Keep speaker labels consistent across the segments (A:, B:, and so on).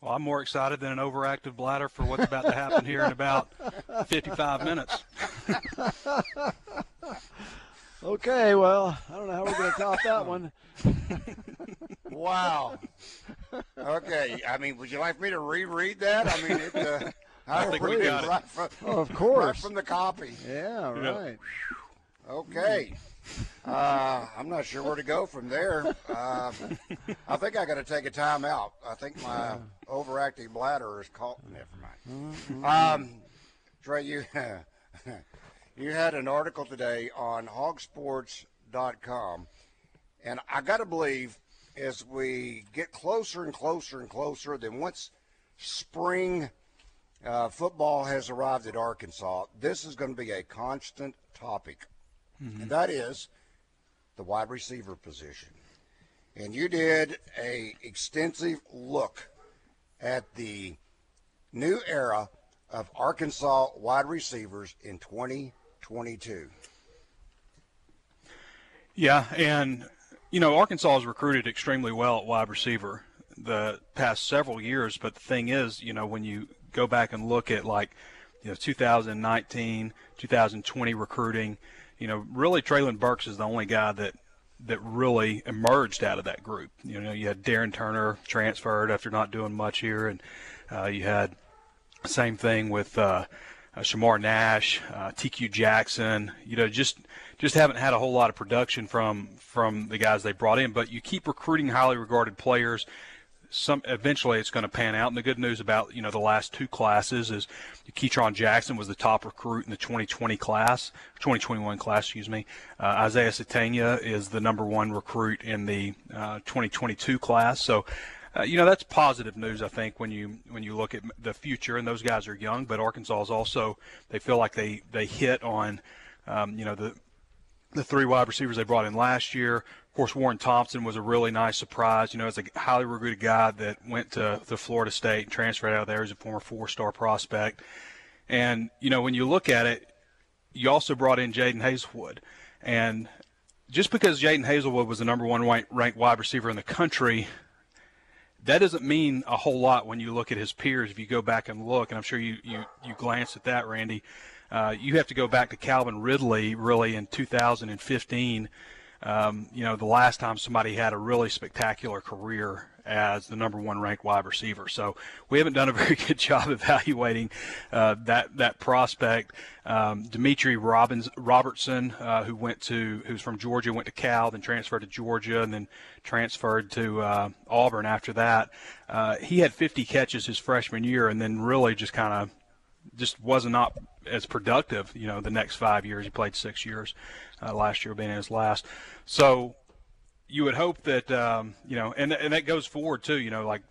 A: Well, I'm more excited than an overactive bladder for what's about to happen here in about 55 minutes.
B: okay, well, I don't know how we're going to top that one.
C: wow. Okay, I mean, would you like me to reread that? I mean, it, uh, I,
A: think we got
C: right. From,
B: Oh, of course.
C: Right from the copy.
B: Yeah, right.
C: Okay. Uh, I'm not sure where to go from there. Uh, I think I got to take a time out. I think my overactive bladder is caught. Never mind. Um, Trey, you you had an article today on hogsports.com, and I got to believe as we get closer and closer and closer, then once spring uh, football has arrived at Arkansas, this is going to be a constant topic, Mm-hmm. and that is the wide receiver position. And you did a extensive look at the new era of Arkansas wide receivers in 2022.
A: Yeah, and you know Arkansas has recruited extremely well at wide receiver the past several years. But the thing is, you know, when you go back and look at like you know 2019, 2020 recruiting, you know, really Treylon Burks is the only guy that that really emerged out of that group. You know, you had Darren Turner transferred after not doing much here, and uh, you had same thing with uh, uh, Shamar Nash, uh, TQ Jackson. You know, just just haven't had a whole lot of production from from the guys they brought in. But you keep recruiting highly regarded players. Some eventually it's going to pan out. And the good news about you know the last two classes is Ketron Jackson was the top recruit in the 2020 class, 2021 class, excuse me. Uh, Isaiah Sategna is the number one recruit in the uh, 2022 class. So uh, you know that's positive news. I think when you when you look at the future, and those guys are young, but Arkansas is also they feel like they they hit on um, you know the the three wide receivers they brought in last year. Of course, Warren Thompson was a really nice surprise. You know, as a highly recruited guy that went to, to Florida State and transferred out of there as a former four-star prospect. And you know, when you look at it, you also brought in Jadon Haselwood, and just because Jadon Haselwood was the number one ranked wide receiver in the country that doesn't mean a whole lot when you look at his peers. If you go back and look, and I'm sure you you, you glanced at that, Randy, uh, you have to go back to Calvin Ridley really in 2015. Um, you know, the last time somebody had a really spectacular career as the number one ranked wide receiver. So we haven't done a very good job evaluating uh, that that prospect. Um, Demetris Robbins Robertson, uh, who went to who's from Georgia, went to Cal, then transferred to Georgia, and then transferred to uh, Auburn after that. Uh, he had 50 catches his freshman year, and then really just kind of just was not as productive. You know, the next five years he played six years, uh, last year being his last. So you would hope that um, you know, and and that goes forward too. You know, like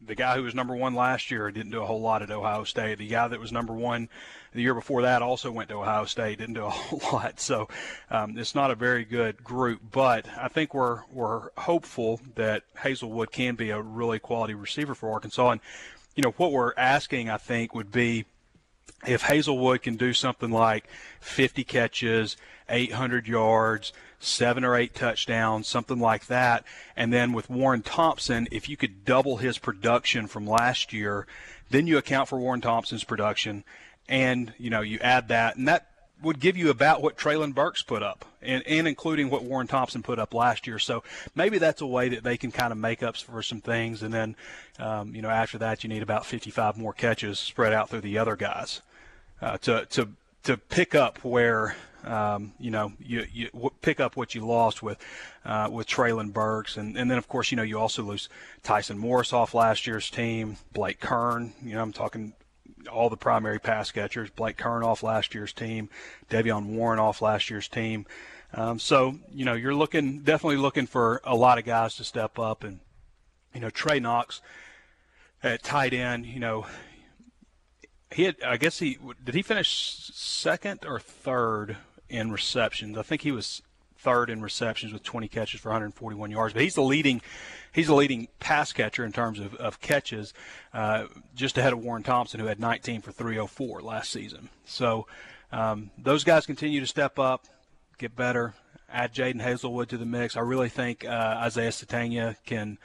A: the guy who was number one last year didn't do a whole lot at Ohio State. The guy that was number one the year before that also went to Ohio State, didn't do a whole lot. So um, it's not a very good group. But I think we're we're hopeful that Haselwood can be a really quality receiver for Arkansas. And you know what we're asking, I think, would be if Haselwood can do something like 50 catches, 800 yards, seven or eight touchdowns, something like that. And then with Warren Thompson, if you could double his production from last year, then you account for Warren Thompson's production, and you know you add that, and that would give you about what Treylon Burks put up, and, and including what Warren Thompson put up last year. So maybe that's a way that they can kind of make up for some things, and then um, you know after that you need about 55 more catches spread out through the other guys uh, to to to pick up where um, you know you, you w- pick up what you lost with uh, with Treylon Burks, and, and then of course you know you also lose Tyson Morris off last year's team, Blake Kern. You know I'm talking all the primary pass catchers, Blake Kern off last year's team, De'Vion Warren off last year's team. Um, so you know you're looking definitely looking for a lot of guys to step up, and you know Trey Knox at tight end, you know, he had, I guess he did he finish second or third in receptions. I think he was third in receptions with 20 catches for 141 yards. But he's the leading he's the leading pass catcher in terms of, of catches, uh, just ahead of Warren Thompson, who had 19 for 304 last season. So um, those guys continue to step up, get better. Add Jadon Haselwood to the mix. I really think uh, Isaiah Sategna can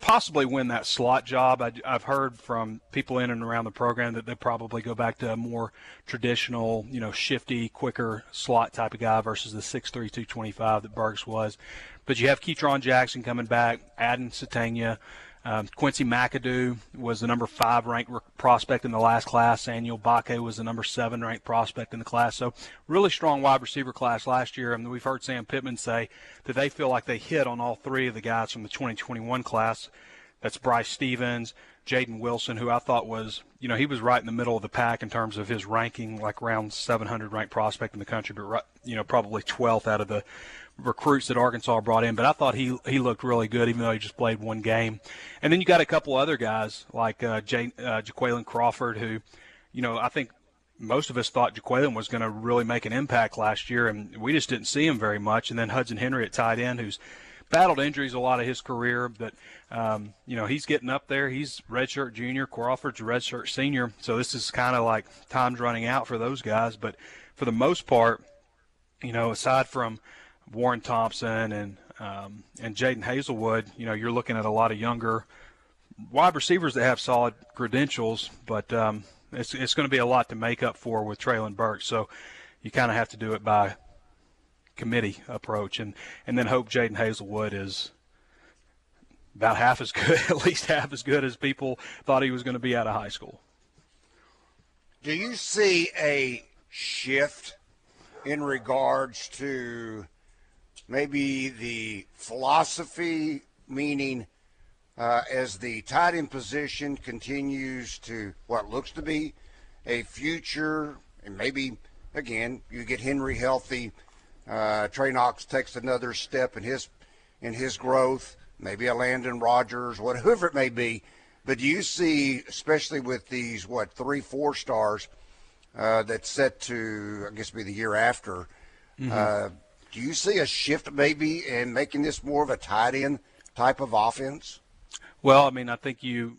A: possibly win that slot job. I, have heard from people in and around the program that they probably go back to a more traditional, you know, shifty, quicker slot type of guy versus the 6'3", 225 that Burks was. But you have Ketron Jackson coming back, adding Sategna. Um, Quincy McAdoo was the number five ranked prospect in the last class. Samuel Mbake was the number seven ranked prospect in the class. So really strong wide receiver class last year. And we've heard Sam Pittman say that they feel like they hit on all three of the guys from the 2021 class. That's Bryce Stevens, Jaedon Wilson, who I thought was, you know, he was right in the middle of the pack in terms of his ranking, like around 700 ranked prospect in the country, but you know, probably 12th out of the recruits that Arkansas brought in, but I thought he he looked really good, even though he just played one game. And then you got a couple other guys like uh, Jay, uh, Jaquayln Crawford, who, you know, I think most of us thought Jaquayln was going to really make an impact last year, and we just didn't see him very much. And then Hudson Henry at tight end, who's battled injuries a lot of his career, but um, you know he's getting up there. He's redshirt junior, Crawford's redshirt senior, so this is kind of like time's running out for those guys. But for the most part, you know, aside from Warren Thompson and um, and Jadon Haselwood, you know, you're looking at a lot of younger wide receivers that have solid credentials, but um, it's it's going to be a lot to make up for with Treylon Burks. So you kind of have to do it by committee approach, and and then hope Jadon Haselwood is about half as good, at least half as good as people thought he was going to be out of high school.
C: Do you see a shift in regards to maybe the philosophy, meaning uh, as the tight end position continues to what looks to be a future, and maybe again you get Henry healthy, uh, Trey Knox takes another step in his in his growth, maybe a Landon Rogers, whatever it may be. But do you see, especially with these what three, four stars uh, that's set to, I guess, be the year after. Mm-hmm. Uh, do you see a shift maybe in making this more of a tight end type of offense?
A: Well, I mean, I think you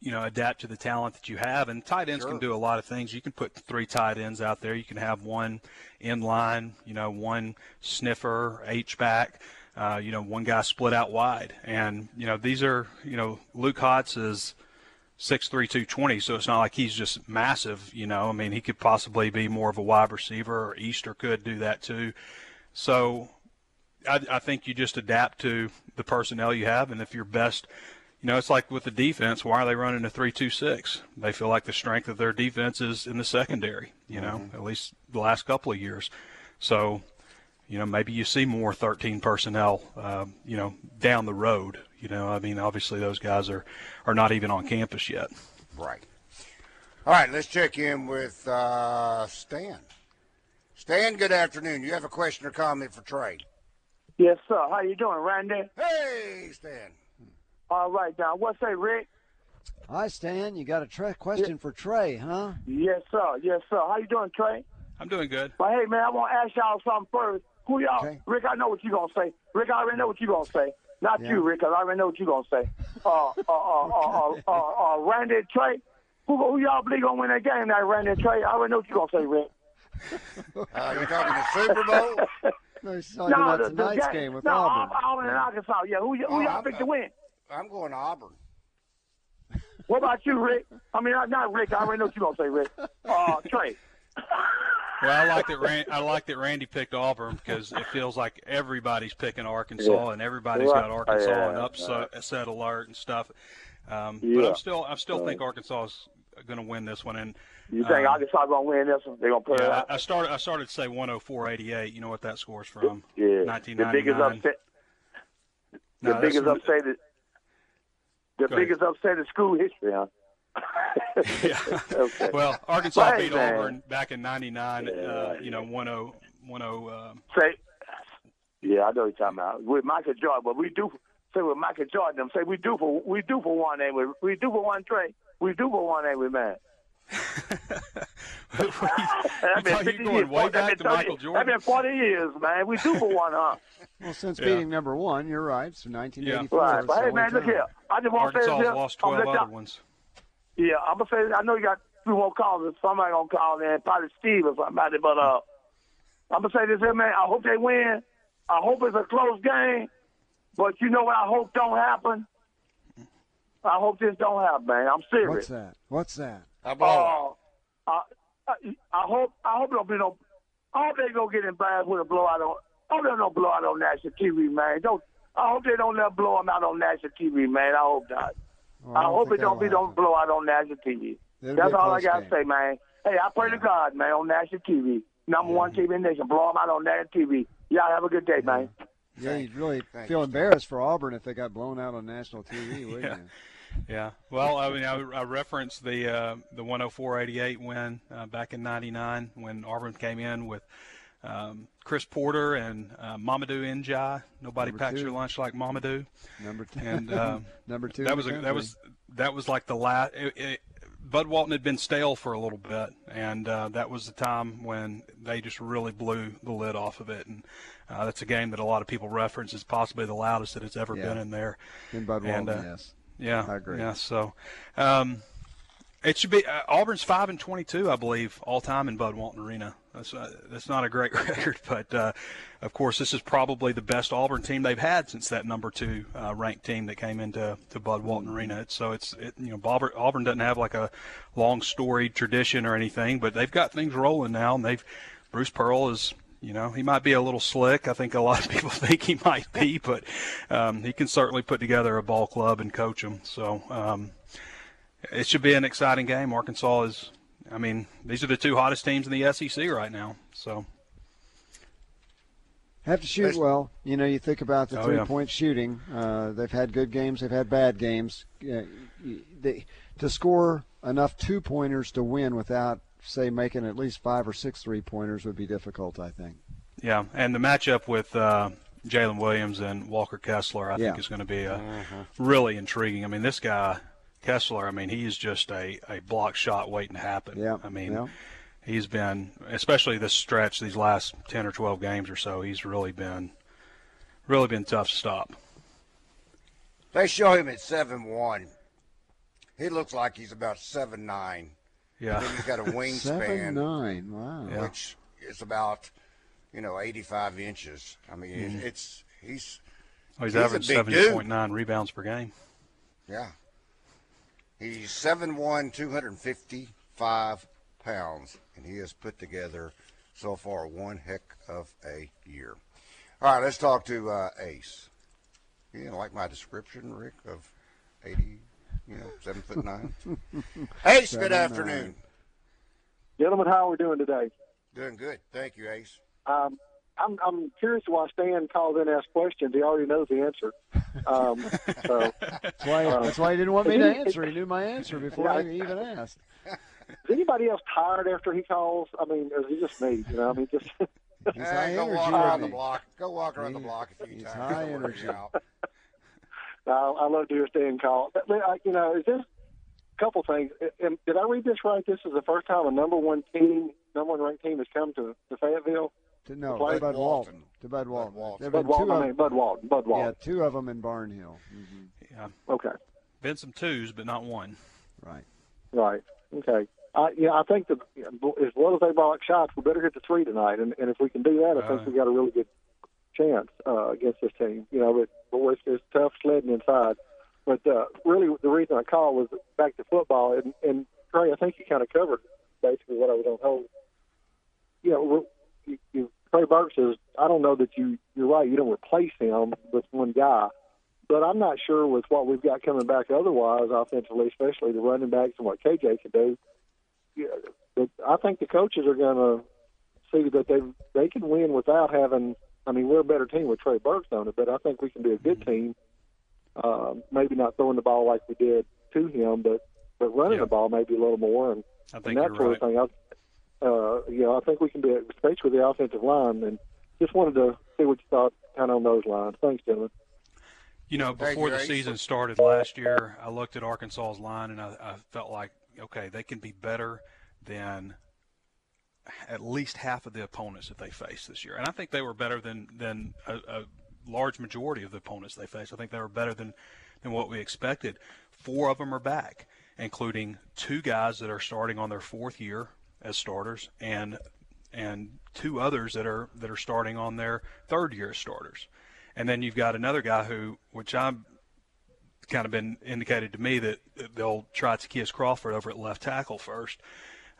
A: you know adapt to the talent that you have and tight ends sure. can do a lot of things you can put three tight ends out there you can have one in line you know one sniffer h back uh, you know one guy split out wide and you know these are you know luke Hasz is six three two twenty, so it's not like he's just massive. You know, I mean, he could possibly be more of a wide receiver, or Easter could do that too. So I, I think you just adapt to the personnel you have, and if you're best, you know, it's like with the defense. Why are they running a three-two-six? They feel like the strength of their defense is in the secondary. You know, mm-hmm. at least the last couple of years. So, you know, maybe you see more 13 personnel, uh, you know, down the road. You know, I mean, obviously those guys are are not even on campus yet.
C: Right. All right, let's check in with uh, Stan. Stan, good afternoon. You have a question or comment for Trey?
D: Yes, sir. How you doing, Randy?
C: Hey, Stan.
D: All right, now what's that, Rick?
B: Hi, Stan. You got a tre- question yeah. for Trey, huh?
D: Yes, sir. Yes, sir. How you doing, Trey?
A: I'm doing good.
D: Well, hey, man, I want to ask y'all something first. Who y'all? Okay. Rick, I know what you gonna say. Rick, I already know what you gonna say. Not yeah. you, Rick, cause I already know what you gonna say. Uh, uh, uh, uh, uh, uh, uh, Randy Trey. Who, who y'all believe gonna win that game? That Randy Trey. I already know what you gonna say, Rick.
C: Uh, you talking the Super Bowl?
B: no, he's talking no, about the, tonight's the game, game with
D: no,
B: Auburn.
D: Auburn and Arkansas. Yeah, who, who oh, y'all think to win?
C: I'm going Auburn.
D: What about you, Rick? I mean, not Rick. I already know what you're gonna say, Rick. Uh, Trey.
A: Well, I like that. Rand, I like that Randy picked Auburn because it feels like everybody's picking Arkansas yeah. and everybody's got Arkansas yeah, and upset alert and stuff. Um, yeah. But I'm still, I still think Arkansas is going to win this one. And
D: you think um, Arkansas going to win this one? They're going to put
A: yeah,
D: it out.
A: I started, I started to say 104.88. You know what that score's from?
D: Yeah, 1999. The biggest upset. The no, biggest upset. Is, the biggest ahead. upset in school history, huh?
A: yeah. okay. Well, Arkansas beat man. Auburn back in '99. Yeah, uh, you know, 10 10. Um,
D: Say, yeah, I know what you're talking about with Michael Jordan, but we do say with Michael Jordan, them say we do for we do for one, ain't we? We do for one trade. We do for one, ain't we, man?
A: You, you going way back to 30, Michael Jordan?
D: That's been 40 years, man. We do for one, huh?
B: Well, since yeah. beating number one, you're right. So 1984.
D: Yeah. Right. But hey, man, look here. I just want to say this here.
A: lost 12 other
D: y'all,
A: ones.
D: Yeah, I'm gonna say. I know you got three more calls. Somebody gonna call in, probably Steve or somebody. But uh, I'm gonna say this here, man. I hope they win. I hope it's a close game. But you know what? I hope don't happen. I hope this don't happen, man. I'm serious.
B: What's that? What's that?
D: Uh, I, I, I hope I hope don't be no. I hope they don't get embarrassed with a blowout on. I hope they don't blow out on national TV, man. Don't. I hope they don't let blow them out on national TV, man. I hope not. Well, I, I hope it don't be don't blow out on national TV. It'll That's all I gotta game. say, man. Hey, I pray yeah. to God, man, on national TV, number yeah. one TV in the nation. Blow them out on national TV. Y'all have a good day, man.
B: Yeah, you'd really Thanks. feel embarrassed for Auburn if they got blown out on national TV, wouldn't
A: yeah.
B: you?
A: Yeah. Well, I mean, I, I referenced the uh, the 104-88 win uh, back in '99 when Auburn came in with um, Chris Porter and uh, Mamadou N'diaye. Nobody Number packs two. your lunch like Mamadou.
B: Number two.
A: And um,
B: Number two.
A: That was a, that was that was like the last. It, it, Bud Walton had been stale for a little bit, and uh, that was the time when they just really blew the lid off of it. And uh, that's a game that a lot of people reference as possibly the loudest that it's ever
B: yeah.
A: been in there.
B: In Bud Walton, and, uh, yes.
A: Yeah,
B: I agree.
A: Yeah, so um, it should be uh, Auburn's five and twenty-two, I believe, all time in Bud Walton Arena. That's uh, that's not a great record, but uh, of course, this is probably the best Auburn team they've had since that number two uh, ranked team that came into to Bud Walton Arena. So it's it, you know Auburn, Auburn doesn't have like a long storied tradition or anything, but they've got things rolling now, and they've Bruce Pearl is you know, he might be a little slick. I think a lot of people think he might be, but um, he can certainly put together a ball club and coach them. So um, it should be an exciting game. Arkansas is, I mean, these are the two hottest teams in the SEC right now. So
B: have to shoot well. You know, you think about the
A: oh,
B: three-point yeah. shooting. Uh, they've had good games. They've had bad games. Uh, they, to score enough two-pointers to win without say making at least five or six three pointers would be difficult. I think.
A: Yeah, and the matchup with uh, Jaylin Williams and Walker Kessler, I
B: yeah.
A: think, is going to be uh, really intriguing. I mean, this guy Kessler, I mean, he's just a, a block shot waiting to happen.
B: Yeah.
A: I mean,
B: yeah.
A: he's been, especially this stretch, these last ten or twelve games or so, he's really been, really been tough to stop.
C: They show him at seven one. He looks like he's about seven nine.
A: Yeah.
C: And then he's got a wingspan.
B: Seven nine. Wow. Yeah.
C: Which is about, you know, 85 inches. I mean, mm-hmm. it's he's.
A: Oh, he's, he's averaged seven point nine rebounds per game.
C: Yeah. He's 7'1", 255 pounds, and he has put together so far one heck of a year. All right, let's talk to uh, Ace. You didn't like my description, Rick, of 80 yeah, seven foot nine. Ace, seven good afternoon. Nine.
E: Gentlemen, how are we doing today?
C: Doing good. Thank you, Ace.
E: Um, I'm, I'm curious why Stan called in and asked questions. He already knows the answer. Um, so,
B: that's, why, uh, that's why he didn't want me to answer. He knew my answer before I, he even asked.
E: Is anybody else tired after he calls? I mean, is he just me? You know, I mean, just.
C: He's hey, high go energy. Walk around the block. Go walk around he, the block a few
B: he's
C: times.
B: High energy. Out.
E: I, I love to hear Stan call. You know, is this a couple things? Did I read this right? This is the first time a number one team, number one ranked team has come to, to Fayetteville.
B: To, no, to Bud, Bud Walton. Walton. To Bud Walton. Bud Walton.
E: Bud Walton, I mean, Bud Walton. Bud Walton.
B: Yeah, two of them in Barnhill.
A: Mm-hmm. Yeah.
E: Okay.
A: Been some twos, but not one.
B: Right.
E: Right. Okay. I, yeah, I think that as well as they block shots, we better hit the three tonight, and, and if we can do that, I uh, think we got a really good chance uh, against this team. You know, but it's, it's tough sledding inside. But uh, really, the reason I called was back to football, and, and Trey, I think you kind of covered basically what I was on hold. You know, you, you, Trey Burke says, I don't know that you you're right. You don't replace him with one guy, but I'm not sure with what we've got coming back otherwise offensively, especially the running backs and what KJ can do. Yeah, but I think the coaches are going to see that they they can win without having I mean, we're a better team with Trey Burks on it, but I think we can be a good team. Uh, maybe not throwing the ball like we did to him, but but running
A: yeah.
E: the ball maybe a little more and, i
A: and
E: that sort
A: right.
E: of thing. I, uh, you know, I think we can be, especially with the offensive line, and just wanted to see what you thought kind of on those lines. Thanks, gentlemen.
A: You know, before the season started last year, I looked at Arkansas's line and I, I felt like, okay, they can be better than at least half of the opponents that they faced this year. And I think they were better than than a, a large majority of the opponents they faced. I think they were better than than what we expected. Four of them are back, including two guys that are starting on their fourth year as starters, and and two others that are that are starting on their third year as starters. And then you've got another guy who, which I'm kind of been indicated to me that they'll try to Zacchaeus Crawford over at left tackle first.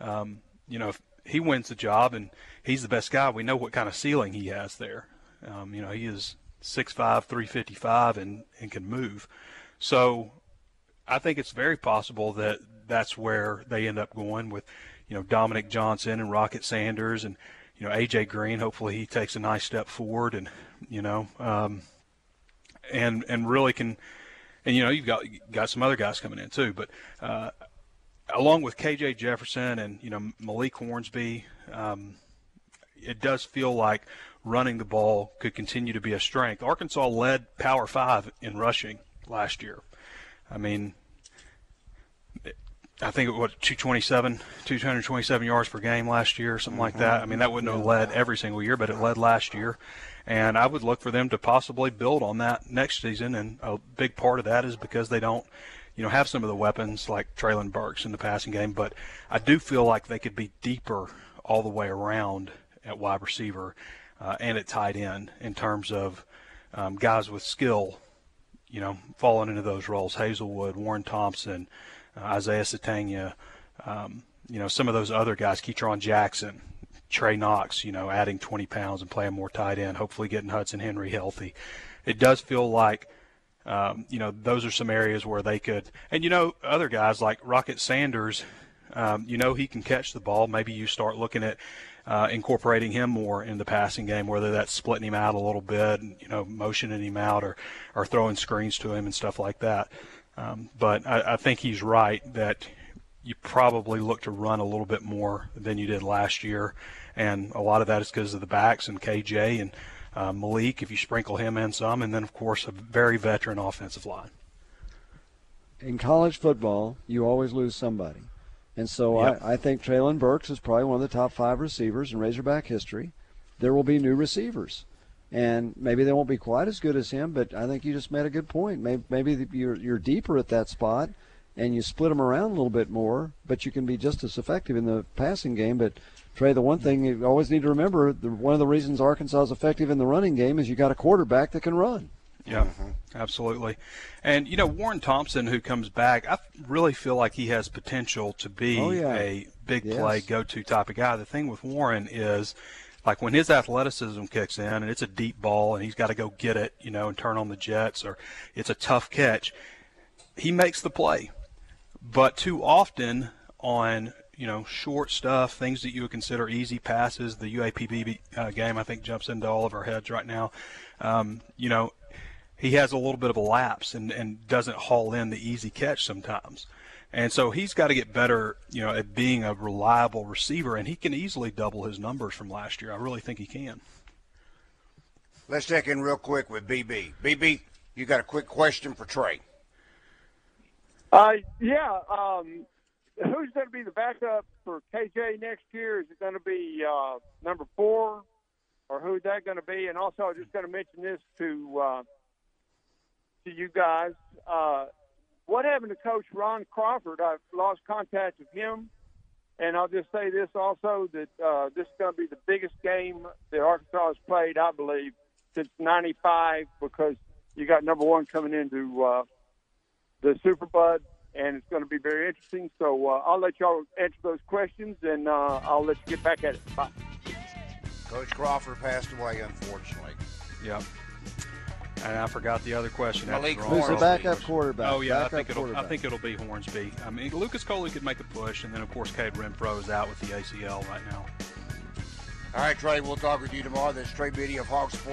A: Um, you know, if he wins the job and he's the best guy, we know what kind of ceiling he has there. Um, you know, he is 6'5", 355 and, and can move. So I think it's very possible that that's where they end up going with, you know, Dominique Johnson and Rocket Sanders and, you know, AJ Green. Hopefully he takes a nice step forward and, you know, um, and and really can, and you know you've got got some other guys coming in too, but uh, along with KJ Jefferson and you know Malik Hornsby, um, it does feel like running the ball could continue to be a strength. Arkansas led Power Five in rushing last year. I mean, I think it was 227, 227 yards per game last year, something like that. I mean, that wouldn't have led every single year, but it led last year. And I would look for them to possibly build on that next season. And a big part of that is because they don't, you know, have some of the weapons like Treylon Burks in the passing game. But I do feel like they could be deeper all the way around at wide receiver uh, and at tight end in terms of um, guys with skill, you know, falling into those roles. Haselwood, Warren Thompson, uh, Isaiah Sategna, um, you know, some of those other guys, Ketron Jackson, Trey Knox, you know, adding 20 pounds and playing more tight end, hopefully getting Hudson Henry healthy. It does feel like, um, you know, those are some areas where they could, and you know, other guys like Rocket Sanders, um, you know, he can catch the ball. Maybe you start looking at uh, incorporating him more in the passing game, whether that's splitting him out a little bit, and, you know, motioning him out or, or throwing screens to him and stuff like that. Um, but I, I think he's right that you probably look to run a little bit more than you did last year, and a lot of that is because of the backs and KJ and uh, Malik. If you sprinkle him in some, and then of course a very veteran offensive line.
B: In college football, you always lose somebody, and so
A: Yep.
B: I, I think Treylon Burks is probably one of the top five receivers in Razorback history. There will be new receivers, and maybe they won't be quite as good as him. But I think you just made a good point. Maybe, maybe you're you're deeper at that spot, and you split them around a little bit more. But you can be just as effective in the passing game. But Trey, the one thing you always need to remember: the, one of the reasons Arkansas is effective in the running game is you got a quarterback that can run.
A: Yeah, absolutely. And you know Warren Thompson, who comes back, I really feel like he has potential to be
B: Oh, yeah.
A: a big
B: Yes.
A: play, go-to type of guy. The thing with Warren is, like when his athleticism kicks in and it's a deep ball and he's got to go get it, you know, and turn on the jets, or it's a tough catch, he makes the play. But too often on you know short stuff, things that you would consider easy passes, the UAPB uh, game I think jumps into all of our heads right now. Um, you know, he has a little bit of a lapse and, and doesn't haul in the easy catch sometimes. And so he's got to get better, you know, at being a reliable receiver, and he can easily double his numbers from last year. I really think he can.
C: Let's check in real quick with BB. BB, you got a quick question for Trey.
D: Uh, yeah. Um, who's going to be the backup for KJ next year? Is it going to be uh, number four, or who's that going to be? And also, I'm just going to mention this to uh, to you guys. Uh, what happened to Coach Ron Crawford? I've lost contact with him. And I'll just say this also that uh, this is going to be the biggest game that Arkansas has played, I believe, since '95 because you got number one coming into uh, the Super Bud, and it's going to be very interesting. So uh, I'll let y'all answer those questions, and uh, I'll let you get back at it. Bye.
C: Coach Crawford passed away, unfortunately.
A: Yep. And I forgot the other question.
C: Malik
B: Who's the backup quarterback?
A: Oh yeah, I think it'll. I think it'll be Hornsby. I mean, Lucas Coley could make a push, and then of course Kade Renfro is out with the ACL right now.
C: All right, Trey, we'll talk with you tomorrow. This Trey video of Hog Sports.